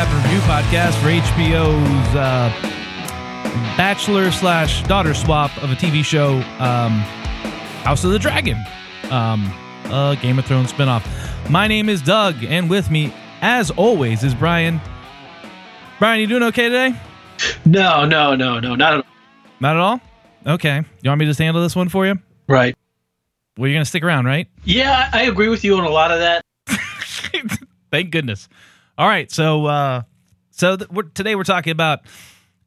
recap review podcast for HBO's uh, bachelor slash daughter swap of a TV show, um, House of the Dragon, um, a Game of Thrones spinoff. My name is Doug, and with me, as always, is Brian. Brian, you doing okay today? No, no, no, no, not at all. Not at all. Okay, you want me to just handle this one for you? Right. Well, you're gonna stick around, right? Yeah, I agree with you on a lot of that. Thank goodness. All right, so uh, so th- we're, today we're talking about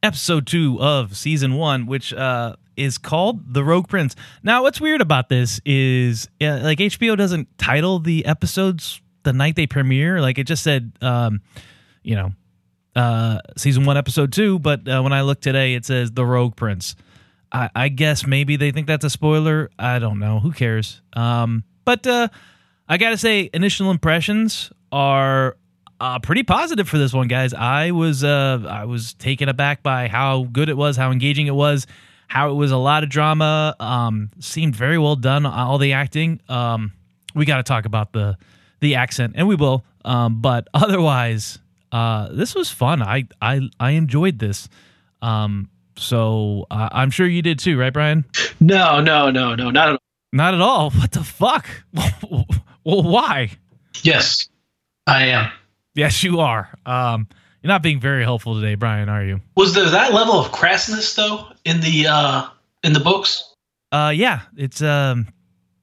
episode two of season one, which uh, is called "The Rogue Prince." Now, what's weird about this is uh, like HBO doesn't title the episodes the night they premiere. Like it just said, um, you know, uh, season one, episode two. But uh, when I look today, it says "The Rogue Prince." I, I guess maybe they think that's a spoiler. I don't know. Who cares? Um, but uh, I gotta say, initial impressions are uh, pretty positive for this one, guys. I was uh, I was taken aback by how good it was, how engaging it was, how it was a lot of drama. Um, seemed very well done. All the acting. Um, we got to talk about the the accent, and we will. Um, but otherwise, uh, this was fun. I I I enjoyed this. Um, so uh, I'm sure you did too, right, Brian? No, no, no, no, not at all. Not at all. What the fuck? well, why? Yes, I am. Yes, you are. Um, you're not being very helpful today, Brian. Are you? Was there that level of crassness though in the uh in the books? Uh, yeah. It's um,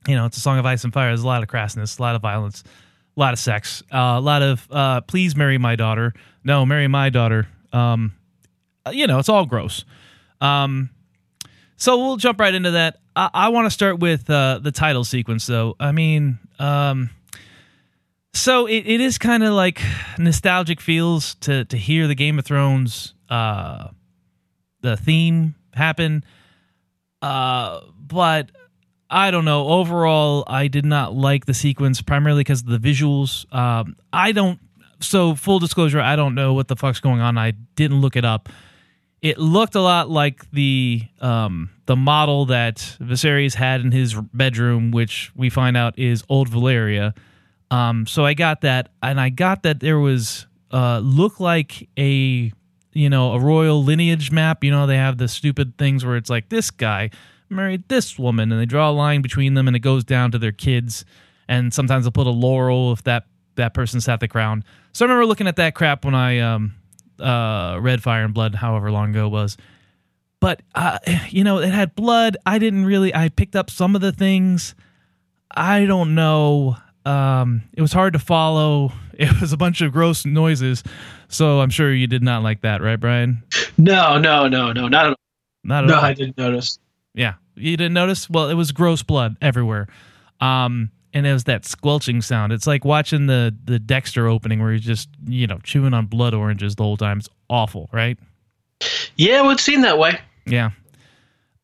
you know, it's a song of ice and fire. There's a lot of crassness, a lot of violence, a lot of sex, uh, a lot of uh, please marry my daughter. No, marry my daughter. Um, uh, you know, it's all gross. Um, so we'll jump right into that. I, I want to start with uh, the title sequence, though. I mean, um, so it, it is kind of like nostalgic feels to to hear the Game of Thrones uh, the theme happen. Uh, but I don't know. Overall, I did not like the sequence primarily because of the visuals. Um, I don't. So full disclosure, I don't know what the fuck's going on. I didn't look it up it looked a lot like the um, the model that Viserys had in his bedroom, which we find out is old Valyria. Um, so I got that, and I got that there was uh, look like a you know a royal lineage map. You know they have the stupid things where it's like this guy married this woman, and they draw a line between them, and it goes down to their kids. And sometimes they'll put a laurel if that that person sat the crown. So I remember looking at that crap when I um, uh, read Fire and Blood, however long ago it was. But uh, you know, it had blood. I didn't really. I picked up some of the things. I don't know. Um, it was hard to follow. It was a bunch of gross noises. So I'm sure you did not like that, right, Brian? No, no, no, no, not at all. Not at No, all. I didn't notice. Yeah, you didn't notice. Well, it was gross blood everywhere, um, and it was that squelching sound. It's like watching the the Dexter opening where he's just you know chewing on blood oranges the whole time. It's awful, right? Yeah, it would seem that way. Yeah.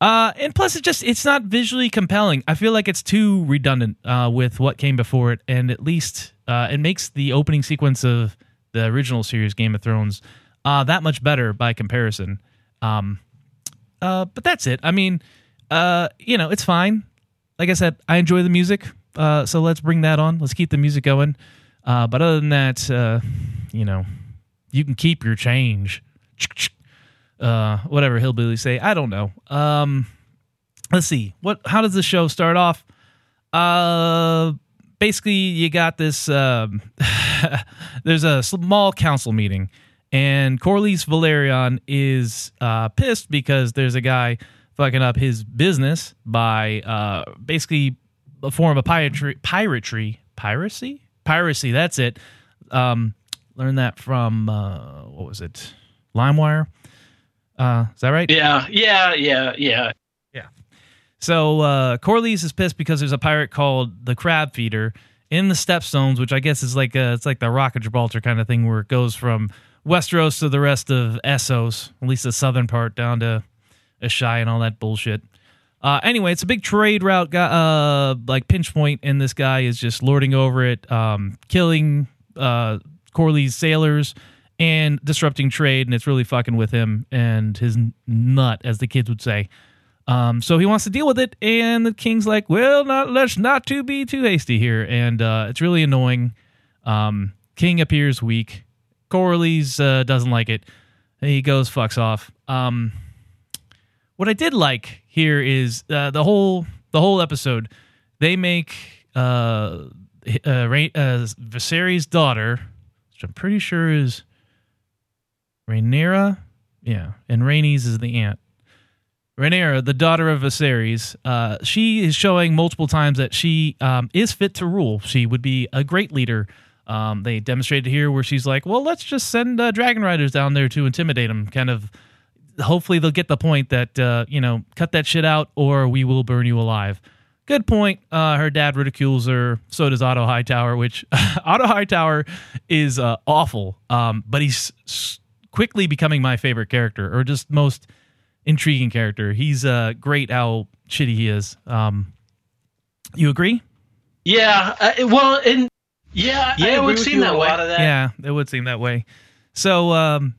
Uh, and plus, it just it's not visually compelling. I feel like it's too redundant uh, with what came before it, and at least uh, it makes the opening sequence of the original series Game of Thrones uh, that much better by comparison. Um, uh, but that's it. I mean, uh, you know, it's fine. Like I said, I enjoy the music, uh, so let's bring that on. Let's keep the music going. Uh, but other than that, uh, you know, you can keep your change. Uh, whatever hillbillies say. I don't know. Um, let's see. What? How does the show start off? Uh, basically, you got this. Um, there's a small council meeting, and Corlys Velaryon is uh, pissed because there's a guy fucking up his business by uh, basically a form of piratry, piratry, piracy, piracy. That's it. Um, learned that from uh, what was it, LimeWire. Uh, is that right? Yeah, yeah, yeah, yeah. Yeah. So uh, Corlys is pissed because there's a pirate called the Crab Feeder in the Stepstones, which I guess is like a, it's like the Rock of Gibraltar kind of thing, where it goes from Westeros to the rest of Essos, at least the southern part, down to Asshai and all that bullshit. Uh, anyway, it's a big trade route, uh, like pinch point, and this guy is just lording over it, um, killing uh, Corlys' sailors and disrupting trade, and it's really fucking with him and his nut, as the kids would say. Um, so he wants to deal with it, and the king's like, "Well, not let's not to be too hasty here," and uh, it's really annoying. Um, King appears weak. Corlys uh, doesn't like it. He goes fucks off. Um, what I did like here is uh, the whole the whole episode. They make uh, uh, uh, Viserys' daughter, which I'm pretty sure is Rhaenyra. Yeah, and Rhaenys is the aunt. Rhaenyra, the daughter of Viserys, uh, she is showing multiple times that she um, is fit to rule. She would be a great leader. Um, they demonstrated here where she's like, well, let's just send uh, dragon riders down there to intimidate them. Kind of, hopefully they'll get the point that uh, you know, cut that shit out, or we will burn you alive. Good point. Uh, her dad ridicules her. So does Otto Hightower, which Otto Hightower is uh, awful, um, but he's quickly becoming my favorite character, or just most intriguing character. He's uh, great how shitty he is. Um, you agree? Yeah. Uh, well, and yeah, Yeah, I it would with seem you that way. that. Yeah, it would seem that way. So, um,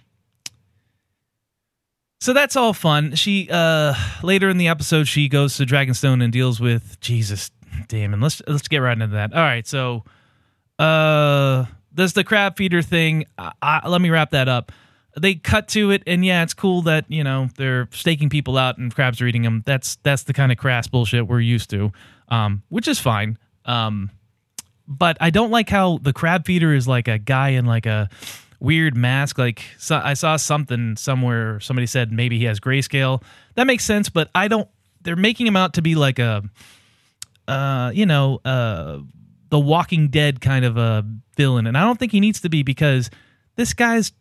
so that's all fun. She uh later in the episode she goes to Dragonstone and deals with Jesus Daemon. Let's let's get right into that. All right, so uh there's the crab feeder thing. I, I, let me wrap that up. They cut to it, and yeah, it's cool that you know they're staking people out and crabs are eating them. That's that's the kind of crass bullshit we're used to, um, which is fine. Um, but I don't like how the crab feeder is like a guy in like a weird mask. Like so I saw something somewhere. Somebody said maybe he has grayscale. That makes sense, but I don't. They're making him out to be like a, uh, you know, uh, the Walking Dead kind of a villain, and I don't think he needs to be because this guy's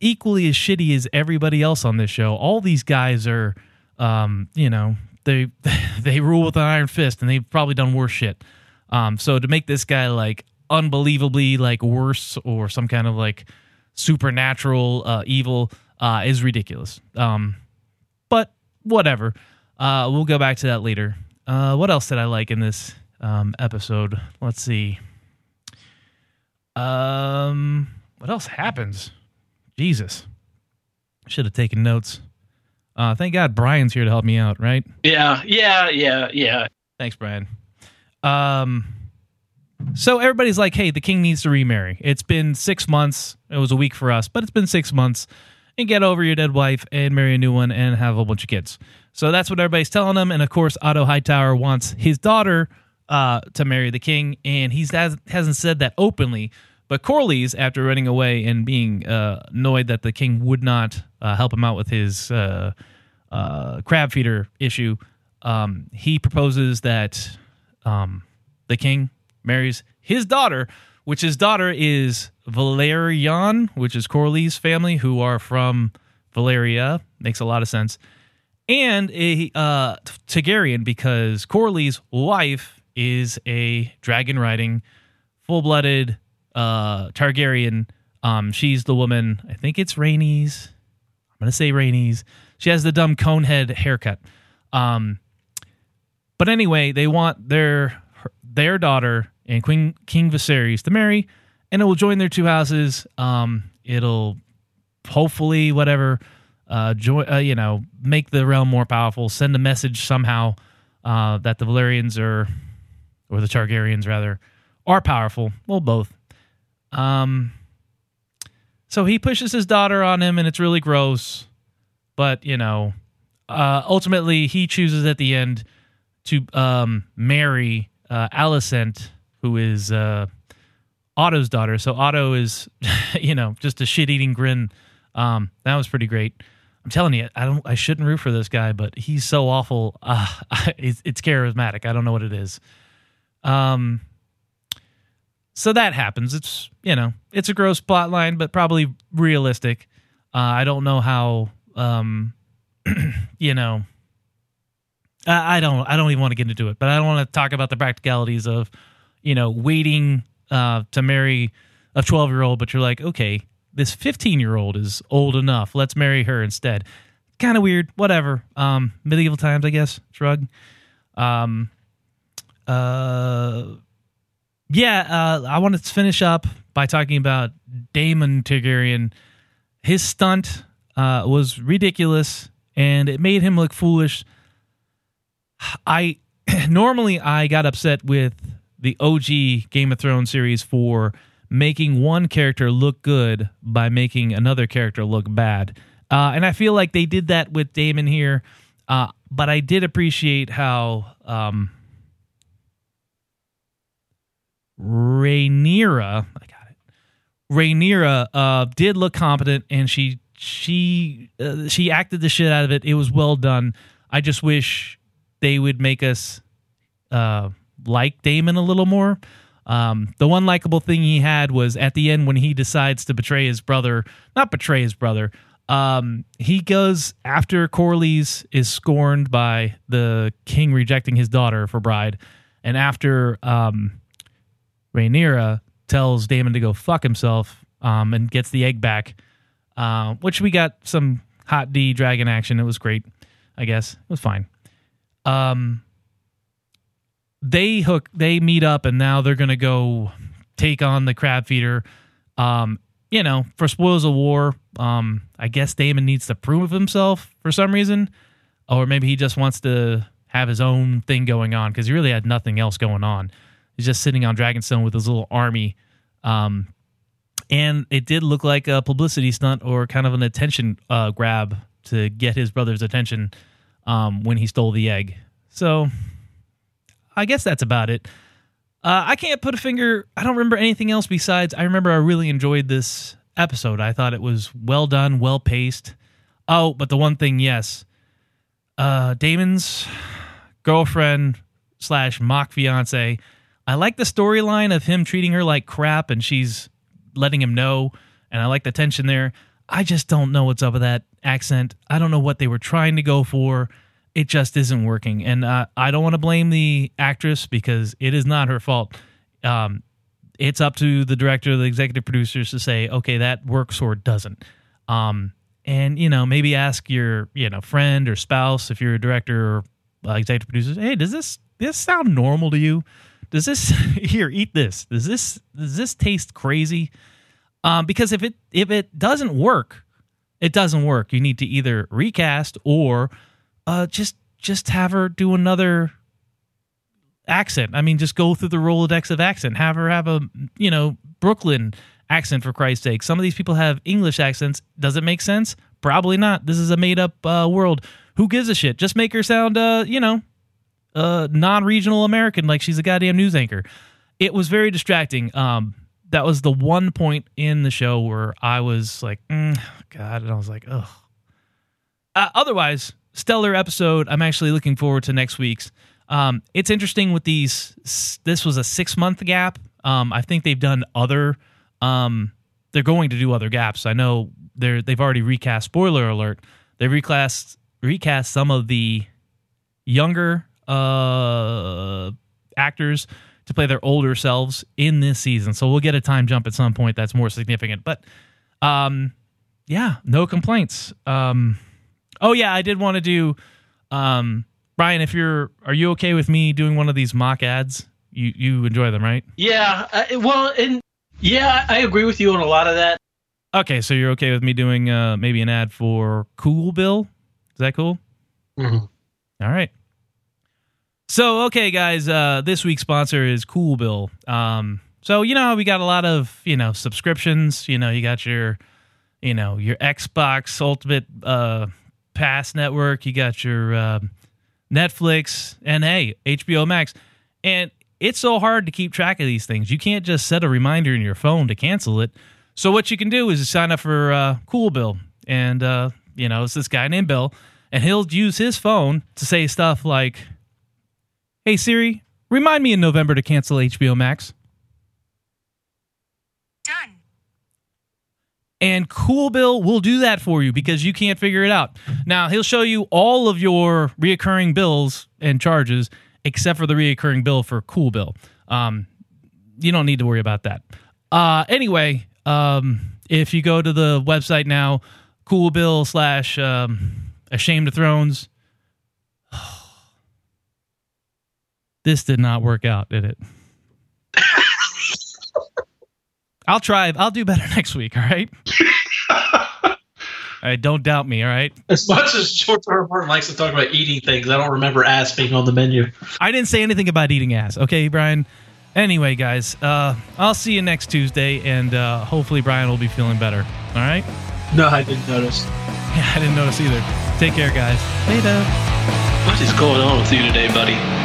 equally as shitty as everybody else on this show. All these guys are, um, you know, they they rule with an iron fist, and they've probably done worse shit. Um, so to make this guy like unbelievably like worse or some kind of like supernatural uh, evil uh, is ridiculous. Um, but whatever. Uh, we'll go back to that later. Uh, what else did I like in this um, episode? Let's see. Um, what else happens? Jesus, should have taken notes. Uh, thank God Brian's here to help me out. Right? Yeah, yeah, yeah, yeah. Thanks, Brian. Um, so everybody's like, "Hey, the king needs to remarry." It's been six months. It was a week for us, but it's been six months. And get over your dead wife and marry a new one and have a whole bunch of kids. So that's what everybody's telling him. And of course, Otto Hightower wants his daughter uh, to marry the king, and he has, hasn't said that openly. But Corlys, after running away and being uh, annoyed that the king would not uh, help him out with his uh, uh, crab feeder issue, um, he proposes that um, the king marries his daughter, which his daughter is Velaryon, which is Corlys' family, who are from Valyria. Makes a lot of sense. And a uh, Targaryen, because Corlys' wife is a dragon riding, full blooded uh, Targaryen. Um, she's the woman, I think it's Rhaenys. I'm to say Rhaenys. She has the dumb cone head haircut. Um, but anyway, they want their their daughter and Queen King Viserys to marry, and it will join their two houses. Um, it'll hopefully whatever, uh, join, uh, you know, make the realm more powerful. Send a message somehow uh, that the Velaryons are, or the Targaryens rather, are powerful. Well, both. Um, so he pushes his daughter on him, and it's really gross. But you know, uh, ultimately, he chooses at the end to um, marry uh, Alicent, who is uh, Otto's daughter. So Otto is, you know, just a shit-eating grin. Um, that was pretty great. I'm telling you, I don't, I shouldn't root for this guy, but he's so awful. Uh, it's, it's charismatic. I don't know what it is. Um, so that happens. It's you know, it's a gross plot line, but probably realistic. Uh, I don't know how, um, you know, I, I don't, I don't even want to get into it, but I don't want to talk about the practicalities of, you know, waiting uh, to marry a 12 year old, but you're like, okay, this 15 year old is old enough. Let's marry her instead. Kind of weird. Whatever. Um, medieval times, I guess. Shrug. Um, uh, yeah, uh, I want to finish up by talking about Daemon Targaryen. His stunt uh, was ridiculous, and it made him look foolish. I normally I got upset with the OG Game of Thrones series for making one character look good by making another character look bad. Uh, and I feel like they did that with Daemon here. Uh, but I did appreciate how um, Rhaenyra, I got it. Rhaenyra uh, did look competent, and she she uh, she acted the shit out of it. It was well done. I just wish they would make us uh, like Daemon a little more. Um, the one likable thing he had was at the end when he decides to betray his brother, not betray his brother. Um, he goes after Corlys is scorned by the king rejecting his daughter for bride, and after um, Rhaenyra tells Daemon to go fuck himself um, and gets the egg back, uh, which we got some hot D dragon action. It was great, I guess. It was fine. Um, they hook, they meet up, and now they're gonna go take on the crab feeder. Um, you know, for spoils of war, um, I guess Daemon needs to prove himself for some reason, or maybe he just wants to have his own thing going on because he really had nothing else going on. He's just sitting on Dragonstone with his little army. Um, and it did look like a publicity stunt or kind of an attention uh, grab to get his brother's attention um, when he stole the egg. So I guess that's about it. Uh, I can't put a finger. I don't remember anything else besides I remember I really enjoyed this episode. I thought it was well done, well paced. Oh, but the one thing, yes, uh, Daemon's girlfriend slash mock fiance. I like the storyline of him treating her like crap, and she's letting him know. And I like the tension there. I just don't know what's up with that accent. I don't know what they were trying to go for. It just isn't working, and uh, I don't want to blame the actress because it is not her fault. Um, it's up to the director, the executive producers to say, okay, that works or doesn't. Um, and you know, maybe ask your you know friend or spouse if you're a director or uh, executive producer. Hey, does this this sound normal to you? Does this here eat this? Does this does this taste crazy? Um, because if it if it doesn't work, it doesn't work. You need to either recast or uh, just just have her do another accent. I mean, just go through the Rolodex of accent. Have her have a you know Brooklyn accent for Christ's sake. Some of these people have English accents. Does it make sense? Probably not. This is a made up uh, world. Who gives a shit? Just make her sound, uh, you know, uh, non regional American like she's a goddamn news anchor. It was very distracting. Um, that was the one point in the show where I was like, mm, God, and I was like, ugh. Uh, otherwise, stellar episode. I'm actually looking forward to next week's. Um, it's interesting with these. This was a six month gap. Um, I think they've done other. Um, they're going to do other gaps. I know they're they've already recast. Spoiler alert: they recast recast some of the younger uh, actors to play their older selves in this season. So we'll get a time jump at some point that's more significant. But um, yeah, no complaints. Um, oh yeah, I did want to do. Um, Brian, if you're, are you okay with me doing one of these mock ads? You you enjoy them, right? Yeah. Uh, well, and yeah, I agree with you on a lot of that. Okay, so you're okay with me doing uh, maybe an ad for Cool Bill? Is that cool? Mm-hmm. All right. So okay, guys, uh, this week's sponsor is Cool Bill. Um, so you know we got a lot of you know subscriptions. You know you got your you know your Xbox Ultimate uh, Pass network. You got your uh, Netflix, and hey, HBO Max. And it's so hard to keep track of these things. You can't just set a reminder in your phone to cancel it. So what you can do is sign up for uh, Cool Bill, and uh, you know it's this guy named Bill, and he'll use his phone to say stuff like, "Hey Siri, remind me in November to cancel HBO Max." Done. And Cool Bill will do that for you because you can't figure it out. Now, he'll show you all of your reoccurring bills and charges except for the reoccurring bill for Cool Bill. Um, you don't need to worry about that. Uh, anyway, um, if you go to the website now, Cool Bill slash um, Ashamed of Thrones, this did not work out, did it? I'll try. I'll do better next week. All right. all right. Don't doubt me. All right. As much as George. Martin likes to talk about eating things, I don't remember ass being on the menu. I didn't say anything about eating ass. Okay, Brian. Anyway, guys, uh, I'll see you next Tuesday, and uh, hopefully Brian will be feeling better. All right? No, I didn't notice. Yeah, I didn't notice either. Take care, guys. Later. What is going on with you today, buddy?